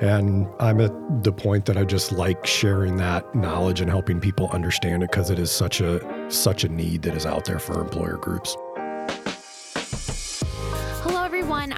And I'm at the point that I just like sharing that knowledge and helping people understand it because it is such a such a need that is out there for employer groups.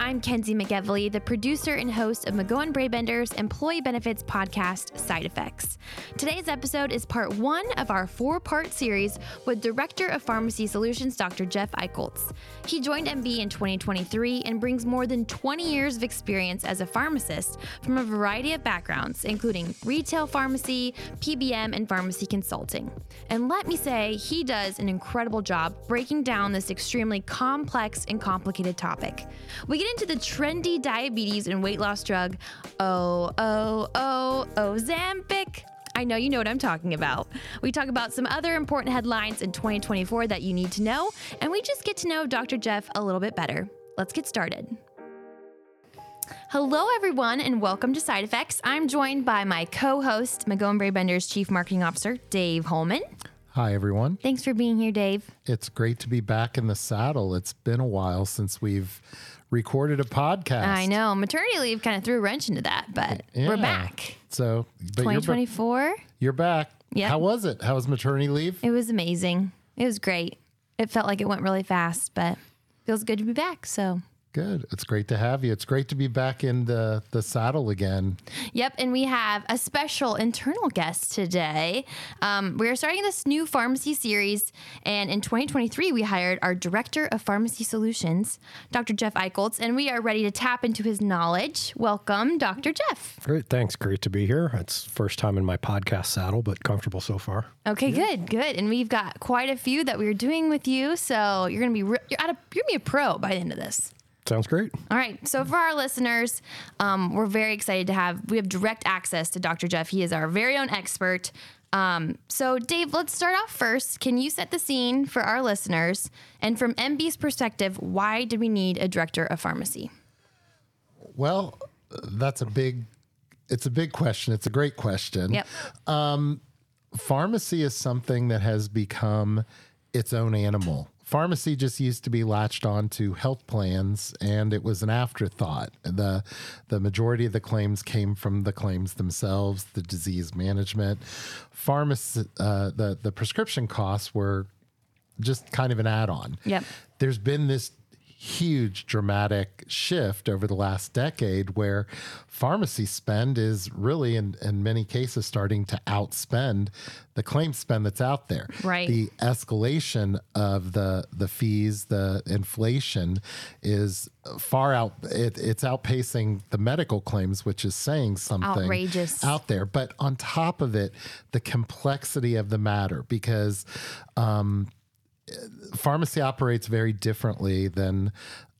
I'm Kenzie McEvily, the producer and host of McGowan Brabender's employee benefits podcast, Side Affects. Today's episode is part one of our four part series with Director of Pharmacy Solutions, Dr. Jeff Eichholz. He joined MB in 2023 and brings more than 20 years of experience as a pharmacist from a variety of backgrounds, including retail pharmacy, PBM, and pharmacy consulting. And let me say, he does an incredible job breaking down this extremely complex and complicated topic. We get into the trendy diabetes and weight loss drug, oh, oh, oh, Ozempic. I know you know what I'm talking about. We talk about some other important headlines in 2024 that you need to know, and we just get to know Dr. Jeff a little bit better. Let's get started. Hello, everyone, and welcome to Side Affects. I'm joined by my co host, McGowan Brabender's Chief Marketing Officer, Dave Homan. Hi, everyone. Thanks for being here, Dave. It's great to be back in the saddle. It's been a while since we've recorded a podcast. I know. Maternity leave kind of threw a wrench into that, but yeah. we're back. So, 2024. You're, you're back. Yeah. How was it? How was maternity leave? It was amazing. It was great. It felt like it went really fast, but feels good to be back. So Good. It's great to have you. It's great to be back in the, the saddle again. Yep. And we have a special internal guest today. Um, we're starting this new pharmacy series. And in 2023, we hired our Director of Pharmacy Solutions, Dr. Jeff Eichholz, and we are ready to tap into his knowledge. Welcome, Dr. Jeff. Great. Thanks. Great to be here. It's first time in my podcast saddle, but comfortable so far. Okay, yeah. good, good. And we've got quite a few that we are doing with you. So you're going to be, re- you're, at a, you're going to be a pro by the end of this. Sounds great. All right. So for our listeners, um, we're very excited to have we have direct access to Dr. Jeff. He is our very own expert. Um, so Dave, let's start off first. Can you set the scene for our listeners? And from MB's perspective, why do we need a director of pharmacy? Well, that's a big it's a big question. It's a great question. Yep. Um, pharmacy is something that has become its own animal pharmacy just used to be latched on to health plans and it was an afterthought. The the majority of the claims came from the claims themselves, the disease management. Pharmacy uh, the the prescription costs were just kind of an add-on. Yep. There's been this huge dramatic shift over the last decade where pharmacy spend is really in, in many cases starting to outspend the claim spend that's out there. Right. The escalation of the the fees the inflation is far out it, it's outpacing the medical claims which is saying something outrageous. out there. But on top of it the complexity of the matter because um, pharmacy operates very differently than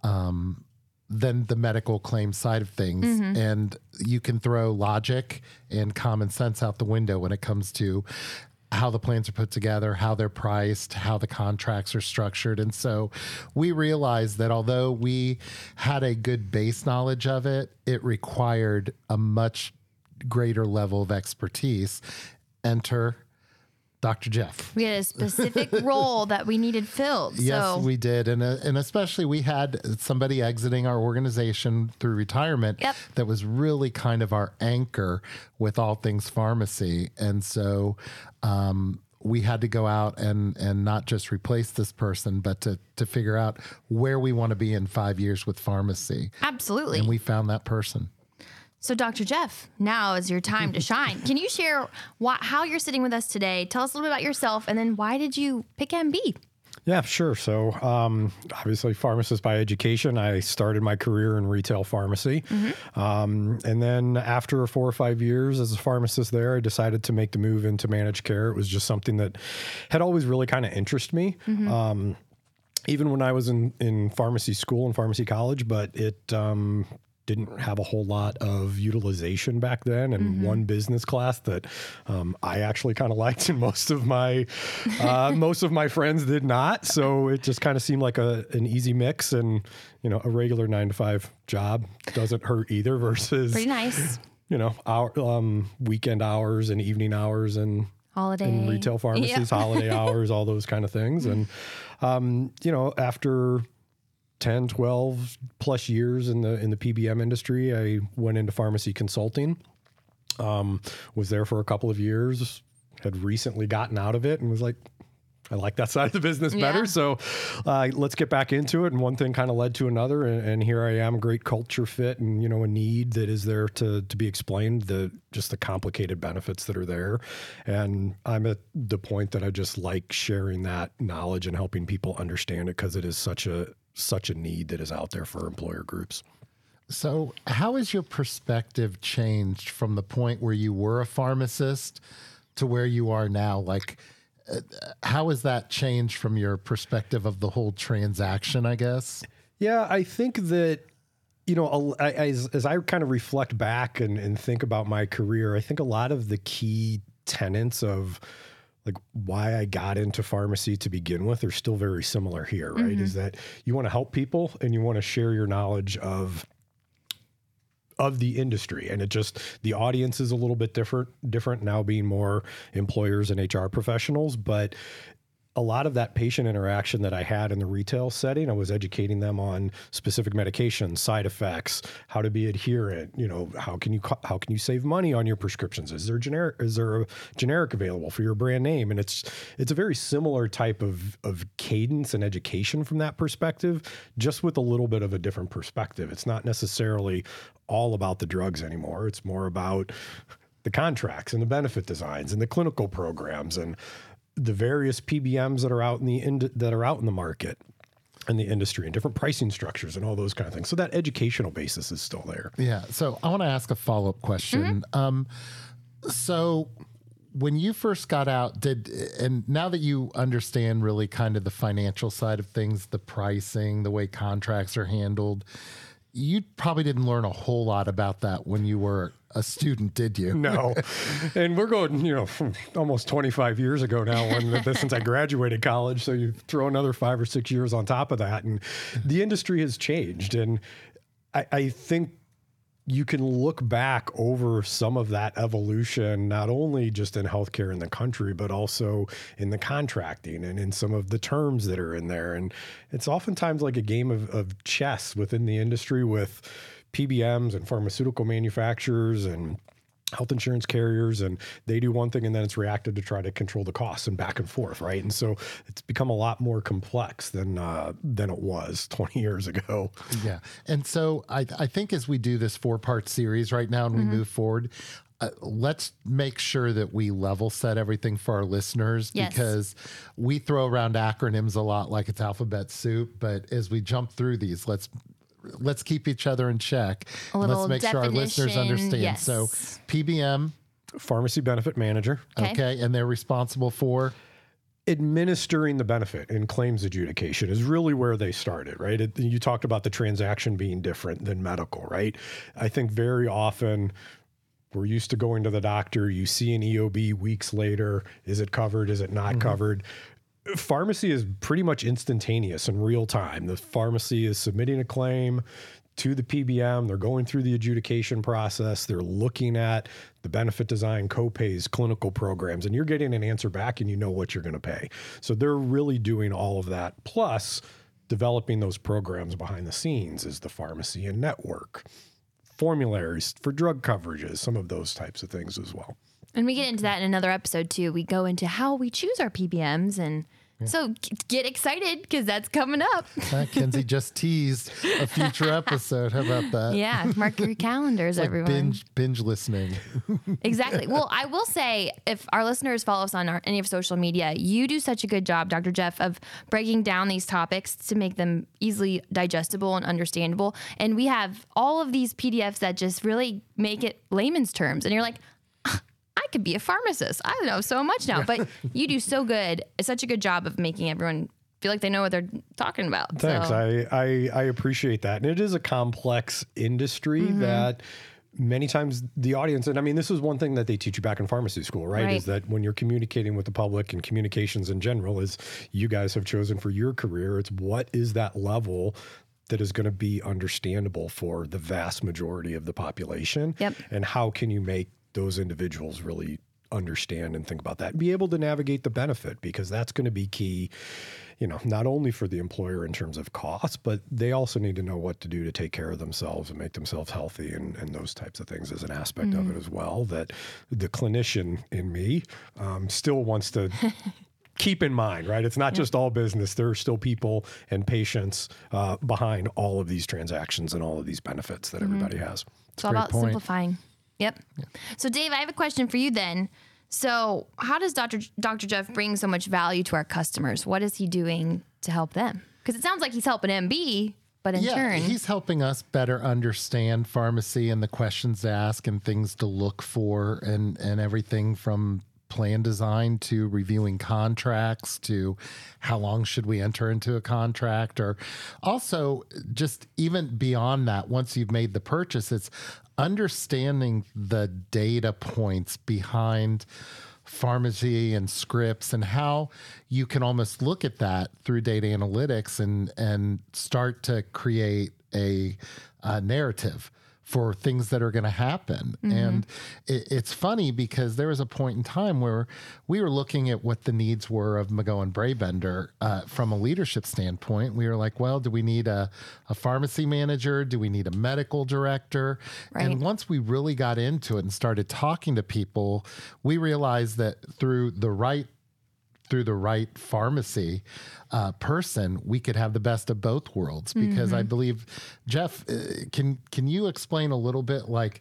um, than the medical claim side of things, mm-hmm. and you can throw logic and common sense out the window when it comes to how the plans are put together, how they're priced, how the contracts are structured. And so we realized that although we had a good base knowledge of it, it required a much greater level of expertise. Enter Dr. Jeff. We had a specific role that we needed filled. Yes, so. we did, and uh, and especially we had somebody exiting our organization through retirement. Yep. That was really kind of our anchor with all things pharmacy, and so. Um, we had to go out and and not just replace this person, but to to figure out where we want to be in five years with pharmacy. Absolutely. And we found that person. So, Dr. Jeff, now is your time to shine. Can you share why, how you're sitting with us today? Tell us a little bit about yourself, and then why did you pick MB? Yeah, sure. So, um, obviously, pharmacist by education. I started my career in retail pharmacy. Mm-hmm. Um, and then, after four or five years as a pharmacist there, I decided to make the move into managed care. It was just something that had always really kind of interested me. Mm-hmm. Um, even when I was in, in pharmacy school and pharmacy college, but it um, didn't have a whole lot of utilization back then, and mm-hmm. one business class that um, I actually kind of liked, and most of my uh, most of my friends did not. So it just kind of seemed like a an easy mix, and you know, a regular nine to five job doesn't hurt either. Versus pretty nice, you know, our um, weekend hours and evening hours and holiday and retail pharmacies, yep. holiday hours, all those kind of things, and um, you know, after 10, 12 plus years in the in the PBM industry. I went into pharmacy consulting. Um, was there for a couple of years. Had recently gotten out of it and was like, I like that side of the business Yeah. better. So uh, let's get back into it. And one thing kind of led to another. And, and here I am, great culture fit and, you know, a need that is there to, to be explained, the just the complicated benefits that are there. And I'm at the point that I just like sharing that knowledge and helping people understand it because it is such a, such a need that is out there for employer groups. So, how has your perspective changed from the point where you were a pharmacist to where you are now? Like, uh, how has that changed from your perspective of the whole transaction, I guess? Yeah, I think that you know, as, as I kind of reflect back and, and think about my career, I think a lot of the key tenets of like why I got into pharmacy to begin with are still very similar here, right? Mm-hmm. Is that you want to help people and you want to share your knowledge of of the industry and it just the audience is a little bit different different now being more employers and HR professionals but a lot of that patient interaction that I had in the retail setting, I was educating them on specific medications, side effects, how to be adherent. You know, how can you how can you save money on your prescriptions? Is there generic is there a generic available for your brand name? And it's it's a very similar type of of cadence and education from that perspective, just with a little bit of a different perspective. It's not necessarily all about the drugs anymore. It's more about the contracts and the benefit designs and the clinical programs and the various PBMs that are out in the ind- that are out in the market and the industry and different pricing structures and all those kind of things. So that educational basis is still there. Yeah. So, I want to ask a follow up question. Um, so, when you first got out, did and now that you understand really kind of the financial side of things, the pricing, the way contracts are handled, you probably didn't learn a whole lot about that when you were a student, did you? No, and we're going, you know, almost 25 years ago now. When since I graduated college, so you throw another five or six years on top of that, and the industry has changed. And I, I think you can look back over some of that evolution, not only just in healthcare in the country, but also in the contracting and in some of the terms that are in there. And it's oftentimes like a game of, of chess within the industry with PBMs and pharmaceutical manufacturers and health insurance carriers and they do one thing and then it's reacted to try to control the costs and back and forth right and so it's become a lot more complex than uh, than it was 20 years ago Yeah. And so I, I think as we do this four part series right now and we move forward, uh, let's make sure that we level set everything for our listeners Yes. because we throw around acronyms a lot like it's alphabet soup. But as we jump through these, let's let's keep each other in check. A And let's make sure our listeners understand. yes. So PBM, pharmacy benefit manager Okay. okay, and they're responsible for administering the benefit in claims adjudication is really where they started, right? It, you talked about the transaction being different than medical, right? I think very often we're used to going to the doctor, you see an EOB weeks later, is it covered, is it not mm-hmm. covered? Pharmacy is pretty much instantaneous in real time. The pharmacy is submitting a claim to the PBM. They're going through the adjudication process. They're looking at the benefit design, copays, clinical programs, and you're getting an answer back and you know what you're going to pay. So they're really doing all of that. Plus, developing those programs behind the scenes is the pharmacy and network, formularies for drug coverages, some of those types of things as well. And we get into that in another episode too. We go into how we choose our PBMs and so get excited because that's coming up. Kenzie just teased a future episode. How about that? yeah, mark your calendars, Like everyone. binge binge listening. Exactly. Well, I will say if our listeners follow us on our, any of social media, you do such a good job, Dr. Jeff, of breaking down these topics to make them easily digestible and understandable. And we have all of these PDFs that just really make it layman's terms. And you're like, "Ah, I could be a pharmacist. I know so much now. But you do so good, It's such a good job of making everyone feel like they know what they're talking about. Thanks. So, I, I I appreciate that. And it is a complex industry Mm-hmm. that many times the audience and I mean this is one thing that they teach you back in pharmacy school, right? Right. Is that when you're communicating with the public and communications in general is you guys have chosen for your career, it's what is that level that is going to be understandable for the vast majority of the population Yep. and how can you make those individuals really understand and think about that. Be able to navigate the benefit because that's going to be key, you know, not only for the employer in terms of cost, but they also need to know what to do to take care of themselves and make themselves healthy and, and those types of things as an aspect of it as well. That the clinician in me um, still wants to. keep in mind, right? It's not just all business. There are still people and patients uh, behind all of these transactions and all of these benefits that everybody has. It's all great about point. simplifying. Yep. So, Dave, I have a question for you then. So, how does Dr. Dr. Jeff bring so much value to our customers? What is he doing to help them? Because it sounds like he's helping MB, but in yeah, turn, he's helping us better understand pharmacy and the questions to ask and things to look for and and everything from plan design to reviewing contracts to how long should we enter into a contract or also just even beyond that once you've made the purchase it's understanding the data points behind pharmacy and scripts and how you can almost look at that through data analytics and and start to create a, a narrative for things that are going to happen. And it, it's funny because there was a point in time where we were looking at what the needs were of McGowan Brabender uh, from a leadership standpoint. We were like, well, do we need a, a pharmacy manager? Do we need a medical director? Right. And once we really got into it and started talking to people, we realized that through the right through the right pharmacy uh, person, we could have the best of both worlds. Because I believe, Jeff, uh, can can you explain a little bit like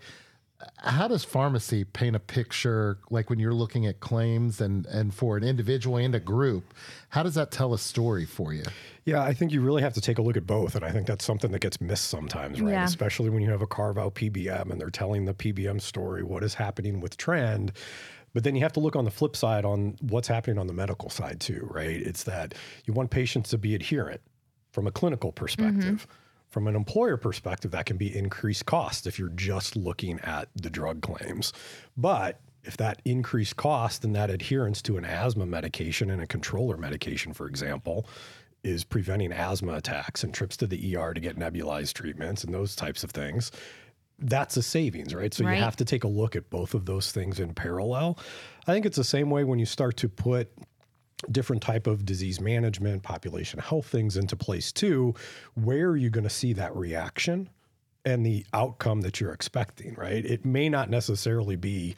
how does pharmacy paint a picture like when you're looking at claims and and for an individual and a group? How does that tell a story for you? Yeah, I think you really have to take a look at both. And I think that's something that gets missed sometimes, right? Yeah. Especially when you have a carve out PBM and they're telling the PBM story, what is happening with trend. But then you have to look on the flip side on what's happening on the medical side too, right? It's that you want patients to be adherent from a clinical perspective. From an employer perspective, that can be increased cost if you're just looking at the drug claims. But if that increased cost and that adherence to an asthma medication and a controller medication, for example, is preventing asthma attacks and trips to the ER to get nebulized treatments and those types of things, that's a savings, right? So Right. you have to take a look at both of those things in parallel. I think it's the same way when you start to put different type of disease management, population health things into place too. Where are you going to see that reaction and the outcome that you're expecting, right? It may not necessarily be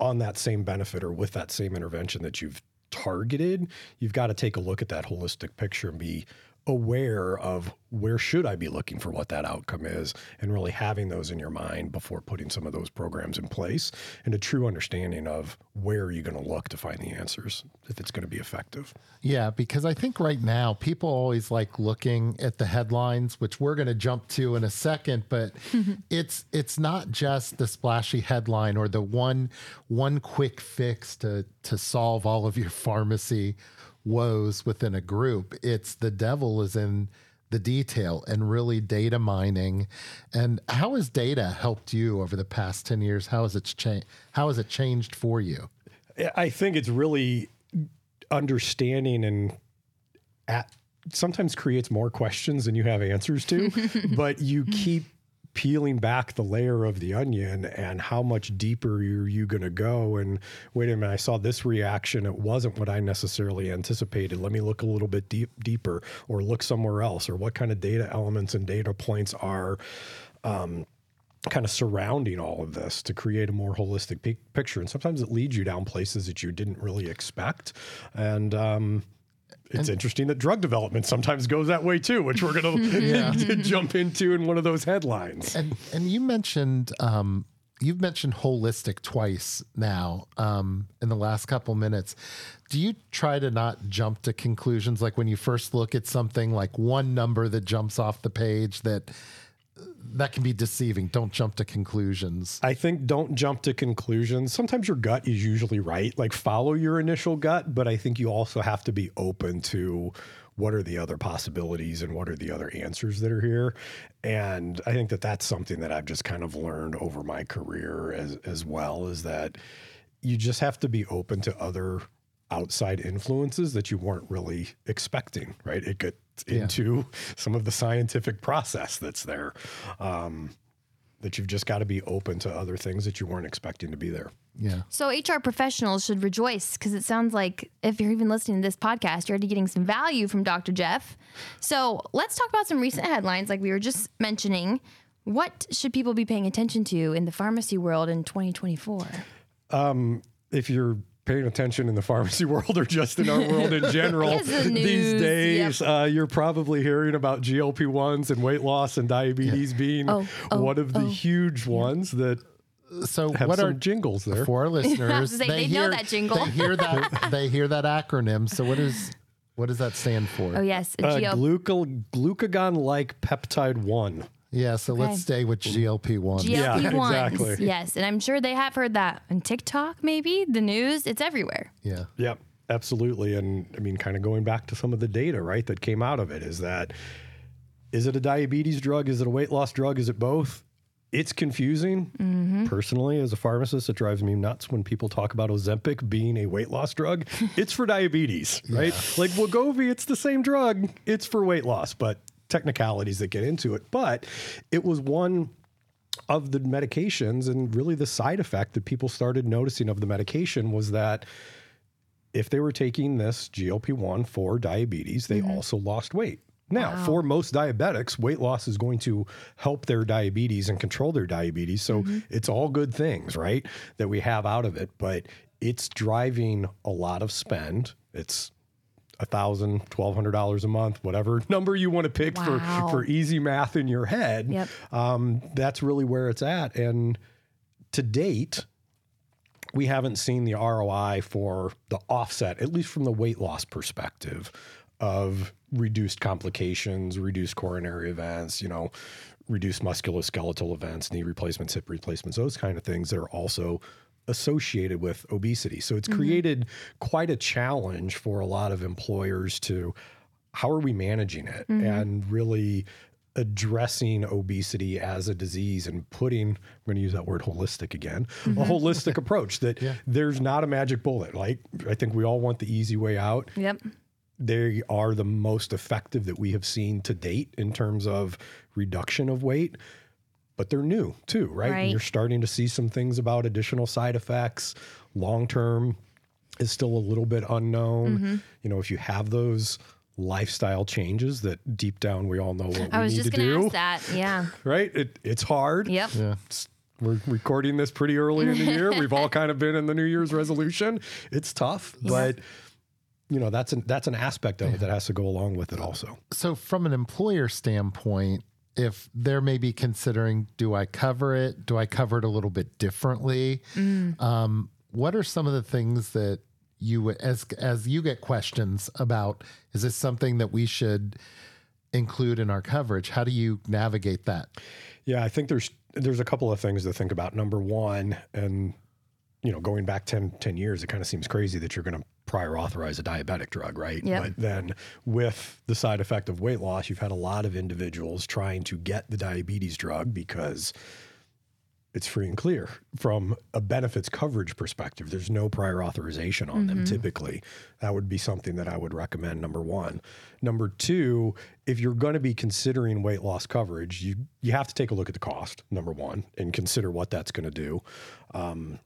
on that same benefit or with that same intervention that you've targeted. You've got to take a look at that holistic picture and be aware of where should I be looking for what that outcome is and really having those in your mind before putting some of those programs in place and a true understanding of where are you going to look to find the answers if it's going to be effective. Yeah, because I think right now people always like looking at the headlines, which we're going to jump to in a second, but it's it's not just the splashy headline or the one one quick fix to to solve all of your pharmacy woes within a group. It's the devil is in the detail and really data mining. And how has data helped you over the past 10 years? How has it changed? How has it changed for you? I think it's really understanding and at, sometimes creates more questions than you have answers to, but you keep peeling back the layer of the onion and how much deeper are you going to go and wait a minute i saw this reaction it wasn't what i necessarily anticipated let me look a little bit deep, deeper or look somewhere else or what kind of data elements and data points are um, kind of surrounding all of this to create a more holistic pic- picture. And sometimes it leads you down places that you didn't really expect. And, um, it's interesting that drug development sometimes goes that way too, which we're going to jump into in one of those headlines. And and you mentioned um, you've mentioned holistic twice now um, in the last couple minutes. Do you try to not jump to conclusions like when you first look at something like one number that jumps off the page that that can be deceiving? Don't jump to conclusions. I think don't jump to conclusions. Sometimes your gut is usually right. Like follow your initial gut, but I think you also have to be open to what are the other possibilities and what are the other answers that are here. And I think that that's something that I've just kind of learned over my career as as well is that you just have to be open to other outside influences that you weren't really expecting, right? It gets into some of the scientific process that's there. Um, that you've just got to be open to other things that you weren't expecting to be there. Yeah. So HR professionals should rejoice because it sounds like if you're even listening to this podcast, you're already getting some value from Dr. Jeff. So let's talk about some recent headlines, like we were just mentioning. What should people be paying attention to in the pharmacy world in 2024? if you're paying attention in the pharmacy world or just in our world in general the these news, days, uh, you're probably hearing about GLP ones and weight loss and diabetes being Oh, oh, one of the oh. huge ones that So have what are jingles there. for our listeners? say, they know that jingle. They hear that. they hear that acronym. So what is what does that stand for? Oh, yes. Uh, GL- glucagon-like peptide one. Yeah. So Okay. let's stay with GLP one. Yeah, GLP ones. exactly. Yes. And I'm sure they have heard that on TikTok, maybe, the news. It's everywhere. Yeah. Yep, absolutely. And I mean, kind of going back to some of the data, right, that came out of it is that is it a diabetes drug? Is it a weight loss drug? Is it both? It's confusing. Mm-hmm. Personally, as a pharmacist, it drives me nuts when people talk about Ozempic being a weight loss drug. it's for diabetes, right? Like Wegovy, it's the same drug. It's for weight loss, but technicalities that get into it. But it was one of the medications and really the side effect that people started noticing of the medication was that if they were taking this GLP 1 for diabetes, they mm-hmm. also lost weight. Now, for most diabetics, weight loss is going to help their diabetes and control their diabetes. So mm-hmm. it's all good things, right, that we have out of it. But it's driving a lot of spend. It's a thousand, twelve hundred dollars a month, whatever number you want to pick Wow. for for easy math in your head. Yep. Um, that's really where it's at. And to date, we haven't seen the ROI for the offset, at least from the weight loss perspective, of reduced complications, reduced coronary events, you know, reduced musculoskeletal events, knee replacements, hip replacements, those kind of things that are also associated with obesity. So it's mm-hmm. created quite a challenge for a lot of employers to how are we managing it? Mm-hmm. And really addressing obesity as a disease and putting I'm going to use that word holistic again a mm-hmm. holistic approach that there's not a magic bullet. Like I think we all want the easy way out. Yep. they are the most effective that we have seen to date in terms of reduction of weight but they're new too right, Right. and you're starting to see some things about additional side effects long term is still a little bit unknown Mm-hmm. you know if you have those lifestyle changes that deep down we all know what I we was need just to going to do ask that. Yeah. right it, it's hard Yep. Yeah. It's- we're recording this pretty early in the year. We've all kind of been in the New Year's resolution. It's tough, but you know that's an that's an aspect of it that has to go along with it also. So from an employer standpoint, if they're maybe considering, do I cover it? Do I cover it a little bit differently? Um, what are some of the things that you would- as as you get questions about? Is this something that we should include in our coverage? How do you navigate that? Yeah, I think there's there's a couple of things to think about. Number one, and you know, going back 10, 10 years, it kind of seems crazy that you're going to prior authorize a diabetic drug, right? Yep. But then with the side effect of weight loss, you've had a lot of individuals trying to get the diabetes drug because it's free and clear from a benefits coverage perspective. There's no prior authorization on them typically. That would be something that I would recommend number 1. Number 2, if you're going to be considering weight loss coverage, you you have to take a look at the cost, number 1, and consider what that's going to do. Um,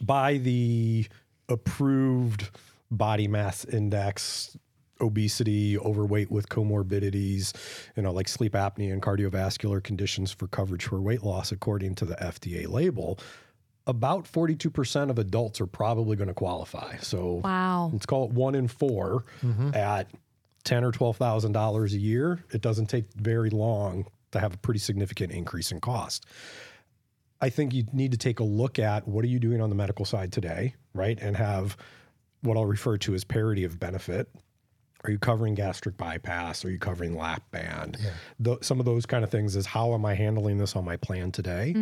by the approved body mass index obesity, overweight with comorbidities, you know, like sleep apnea and cardiovascular conditions for coverage for weight loss, according to the FDA label, about 42% of adults are probably going to qualify. So Wow. let's call it one in 4 mm-hmm. at ten or twelve thousand dollars a year. It doesn't take very long to have a pretty significant increase in cost. I think you need to take a look at what are you doing on the medical side today, right? And have what I'll refer to as parity of benefit. Are you covering gastric bypass? Are you covering lap band? Tho- some of those kind of things is how am I handling this on my plan today?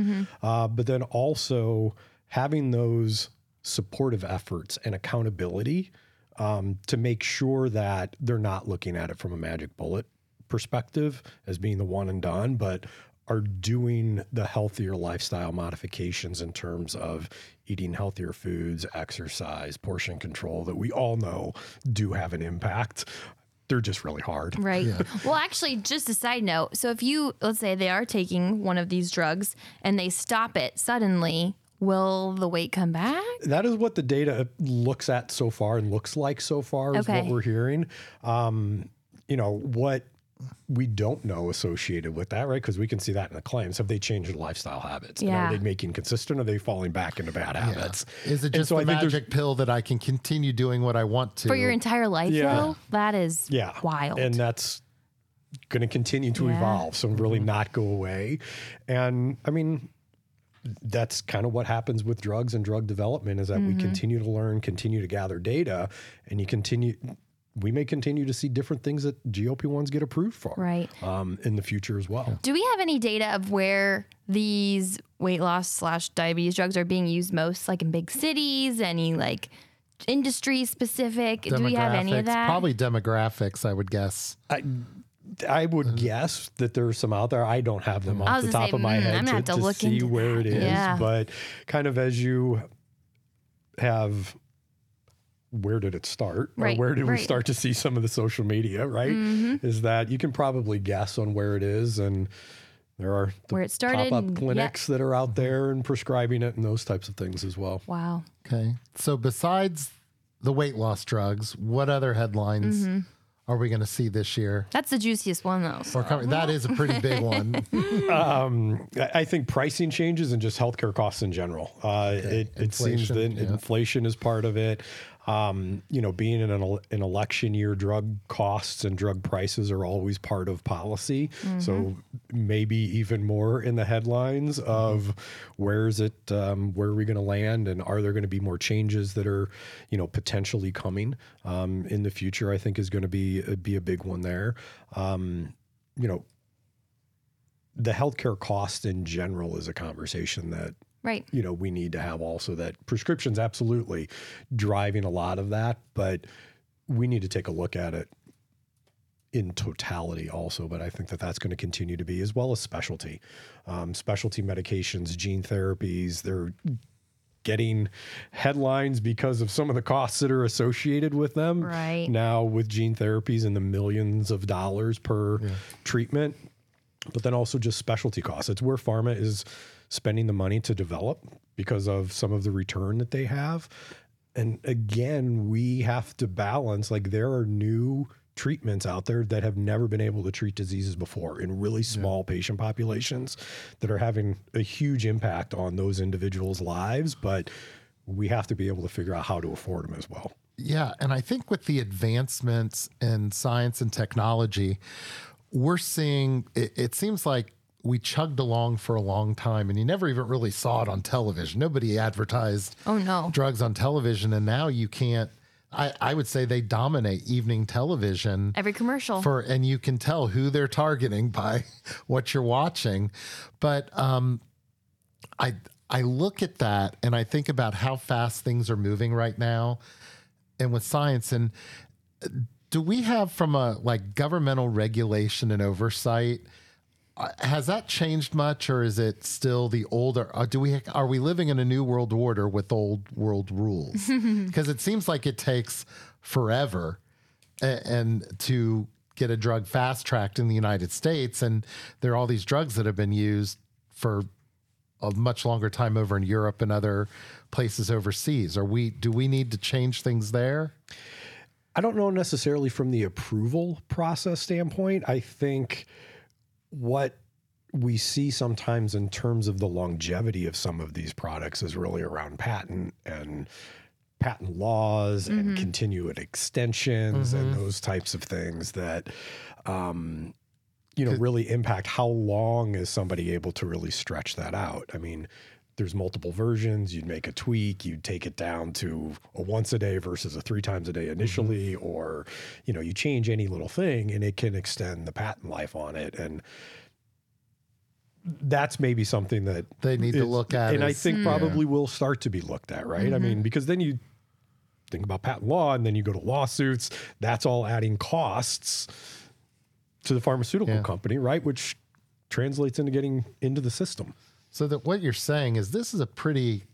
Uh, but then also having those supportive efforts and accountability um, to make sure that they're not looking at it from a magic bullet perspective as being the one and done, but are doing the healthier lifestyle modifications in terms of eating healthier foods, exercise, portion control that we all know do have an impact. they're just really hard. Right. Well, actually, just a side note. So if you, let's say they are taking one of these drugs and they stop it suddenly, will the weight come back? That is what the data looks at so far and looks like so far is Okay. what we're hearing. Um, you know, what we don't know associated with that, right? Because we can see that in the claims. Have they changed their lifestyle habits? And are they making consistent? Are they falling back into bad habits? Is it just so a I think magic pill that I can continue doing what I want to? For your entire life, Yeah. though? That is Yeah. wild. And that's going to continue to Yeah. evolve. So really not go away. And I mean, that's kind of what happens with drugs and drug development is that Mm-hmm. we continue to learn, continue to gather data, and you continue. We may continue to see different things that GLP ones get approved for, Right. Um, in the future as well. Do we have any data of where these weight loss slash diabetes drugs are being used most, like in big cities? Any like industry specific? Do we have any of that? Probably demographics, I would guess. I, I would guess that there's some out there. I don't have them off the top say, of my mm, head I'm gonna to, have to to look see into where it is. Yeah. But kind of as you have, where did it start? Right, or where did we right. Mm-hmm. start to see some of the social media, right? Is that you can probably guess on where it is. And there are the Where it started, pop-up and- clinics that are out there and prescribing it and those types of things as well. wow. Okay. So besides the weight loss drugs, what other headlines Mm-hmm. are we going to see this year? That's the juiciest one, though. so- Or coming? That is a pretty big one. I I think pricing changes and just healthcare costs in general. Uh, it, it seems that yeah. inflation is part of it. Um, you know, being in an, an election year, drug costs and drug prices are always part of policy. So maybe even more in the headlines of where is it, um, where are we going to land, and are there going to be more changes that are, you know, potentially coming um, in the future? I think is going to be be a big one there. Um, you know, the healthcare cost in general is a conversation that Right. you know we need to have also that prescriptions absolutely driving a lot of that but we need to take a look at it in totality also but i think that that's going to continue to be as well as specialty um, specialty medications gene therapies they're getting headlines because of some of the costs that are associated with them Right. now with gene therapies and the millions of dollars per treatment but then also just specialty costs. It's where pharma is spending the money to develop because of some of the return that they have. And again, we have to balance like there are new treatments out there that have never been able to treat diseases before in really small patient populations that are having a huge impact on those individuals' lives, but we have to be able to figure out how to afford them as well. Yeah, and I think with the advancements in science and technology, we're seeing it, it seems like we chugged along for a long time and you never even really saw it on television. Nobody advertised Oh, no. drugs on television and now you can't I, I would say they dominate evening television Every commercial. for and you can tell who they're targeting by what you're watching but um i i look at that and i think about how fast things are moving right now and with science and uh, do we have from a like governmental regulation and oversight has that changed much or is it still the older uh, do we are we living in a new world order with old world rules because it seems like it takes forever a- and to get a drug fast tracked in the United States. And there are all these drugs that have been used for a much longer time over in Europe and other places overseas. Are we? Do we need to change things there? I don't know necessarily from the approval process standpoint. I think what we see sometimes in terms of the longevity of some of these products is really around patent and patent laws and continued extensions and those types of things that um, you know really impact how long is somebody able to really stretch that out. I mean, there's multiple versions. You'd make a tweak. You'd take it down to a once a day versus a three times a day initially, mm-hmm. or you know, you change any little thing and it can extend the patent life on it. And that's maybe something that They need to look at and I as- think hmm. probably will start to be looked at, right? I mean, mm-hmm. because then you think about patent law and then you go to lawsuits. That's all adding costs to the pharmaceutical Yeah. company, right? Which translates into getting into the system. So that what you're saying is this is a pretty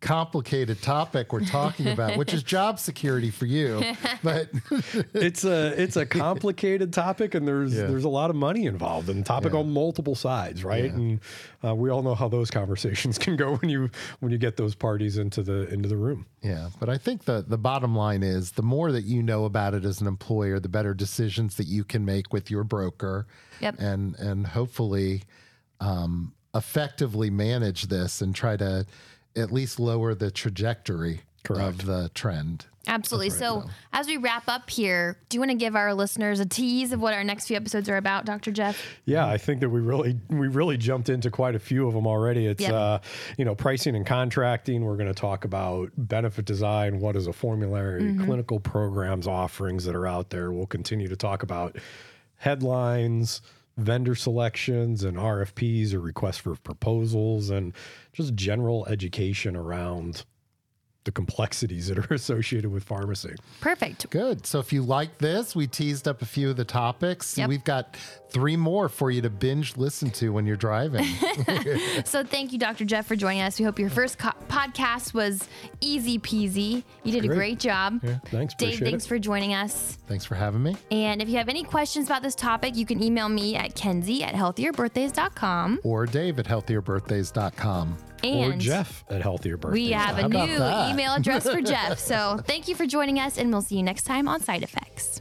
complicated topic we're talking about, which is job security for you. But it's a it's a complicated topic, and there's Yeah. there's a lot of money involved, and topic Yeah. on multiple sides, right? Yeah. And uh, we all know how those conversations can go when you when you get those parties into the into the room. Yeah, but I think the the bottom line is the more that you know about it as an employer, the better decisions that you can make with your broker, Yep. and and hopefully um, effectively manage this and try to at least lower the trajectory Correct. of the trend. Absolutely. so, as we wrap up here, do you want to give our listeners a tease of what our next few episodes are about, Dr. Jeff? Yeah, I think that we really we really jumped into quite a few of them already. It's Yep. uh, you know pricing and contracting. We're going to talk about benefit design. What is a formulary? Clinical programs offerings that are out there. We'll continue to talk about headlines, vendor selections, and RFPs or requests for proposals, and just general education around the complexities that are associated with pharmacy. Perfect. Good. So if you like this, we teased up a few of the topics. Yep. We've got three more for you to binge listen to when you're driving. So, thank you, Dr. Jeff, for joining us. We hope your first co- podcast was easy peasy. You did a Great. great job. Yeah, thanks. Dave, thanks it. for joining us. Thanks for having me. And if you have any questions about this topic, you can email me at kenzie at healthierbirthdays.com. Or Dave at healthierbirthdays.com. And or Jeff at Healthier Birthdays. we have a How about new that? email address for Jeff. So, thank you for joining us, and we'll see you next time on Side Affects.